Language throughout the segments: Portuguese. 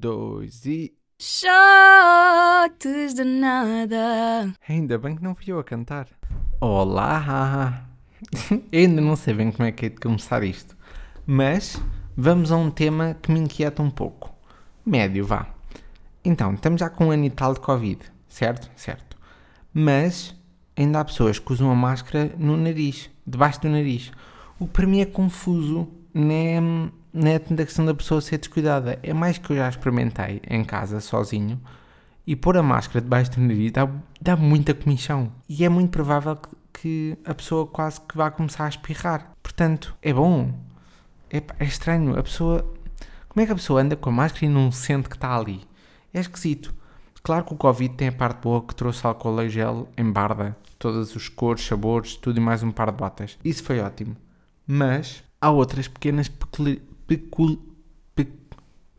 dois e. Shots de nada. Ainda bem que não fui eu a cantar. Olá! Eu ainda não sei bem como é que é de começar isto, mas vamos a um tema que me inquieta um pouco. Médio, vá. Então, estamos já com um ano e tal de Covid, certo? Certo. Mas ainda há pessoas que usam a máscara no nariz, debaixo do nariz. O que para mim é confuso, não é, não é a questão da pessoa ser descuidada. É mais que eu já experimentei em casa, sozinho, e pôr a máscara debaixo do nariz dá, dá muita comichão. E é muito provável que, que a pessoa quase que vá começar a espirrar. Portanto, é bom. É, é estranho. A pessoa. Como é que a pessoa anda com a máscara e não sente que está ali? É esquisito. Claro que o Covid tem a parte boa que trouxe álcool e gel em barda, todas os cores, sabores, tudo e mais um par de botas. Isso foi ótimo. Mas há outras pequenas peculi... Pecul... Pec...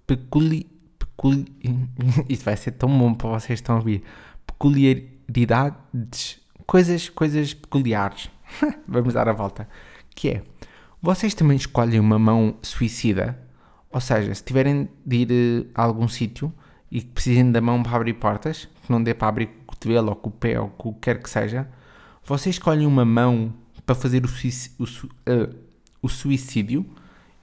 Peculi... Peculi... Isto vai ser tão bom para vocês que estão a ouvir. Peculiaridades. Coisas, coisas peculiares. Vamos dar a volta. Que é, vocês também escolhem uma mão suicida? Ou seja, se tiverem de ir eh, a algum sítio e que precisem da mão para abrir portas, que não dê para abrir com o cotovelo ou com o pé ou com o que quer que seja, vocês escolhem uma mão para fazer o, suicídio, o, uh, o suicídio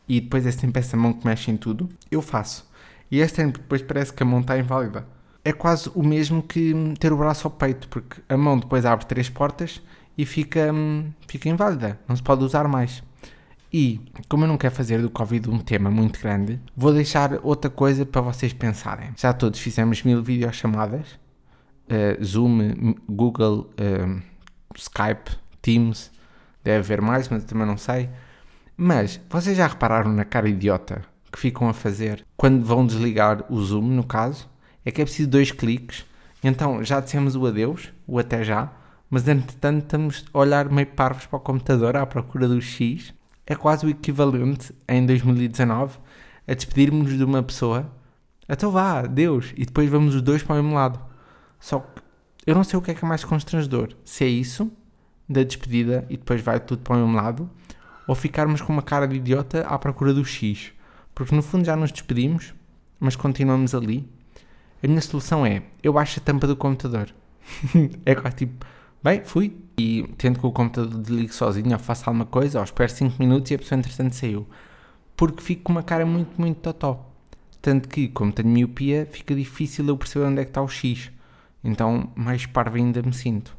e depois é sempre essa mão que mexe em tudo, eu faço. E este ano depois parece que a mão está inválida. É quase o mesmo que ter o braço ao peito, porque a mão depois abre três portas e fica, hum, fica inválida, não se pode usar mais. E, como eu não quero fazer do Covid um tema muito grande, vou deixar outra coisa para vocês pensarem. Já todos fizemos mil videochamadas, uh, Zoom, Google, uh, Skype, Teams, deve haver mais, mas eu também não sei. Mas, vocês já repararam na cara idiota que ficam a fazer quando vão desligar o Zoom, no caso? É que é preciso dois cliques, então já dissemos o adeus, o até já, mas entretanto estamos a olhar meio parvos para o computador à procura do X é quase o equivalente em 2019 a despedirmos de uma pessoa. Então vá, Deus, e depois vamos os dois para o mesmo lado. Só que eu não sei o que é que é mais constrangedor. Se é isso, da despedida e depois vai tudo para o mesmo lado, ou ficarmos com uma cara de idiota à procura do X. Porque no fundo já nos despedimos, mas continuamos ali. A minha solução é: eu baixo a tampa do computador. é quase tipo Bem, fui e tento que o computador desligue sozinho ou faça alguma coisa, ou espero 5 minutos e a pessoa entretanto saiu. Porque fico com uma cara muito, muito totó. Tanto que, como tenho miopia, fica difícil eu perceber onde é que está o X. Então, mais parvo ainda me sinto.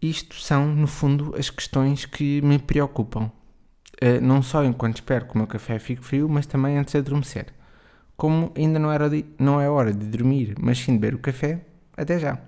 Isto são, no fundo, as questões que me preocupam. Uh, não só enquanto espero que o meu café fique frio, mas também antes de adormecer. Como ainda não, era de, não é hora de dormir, mas sim de beber o café, até já.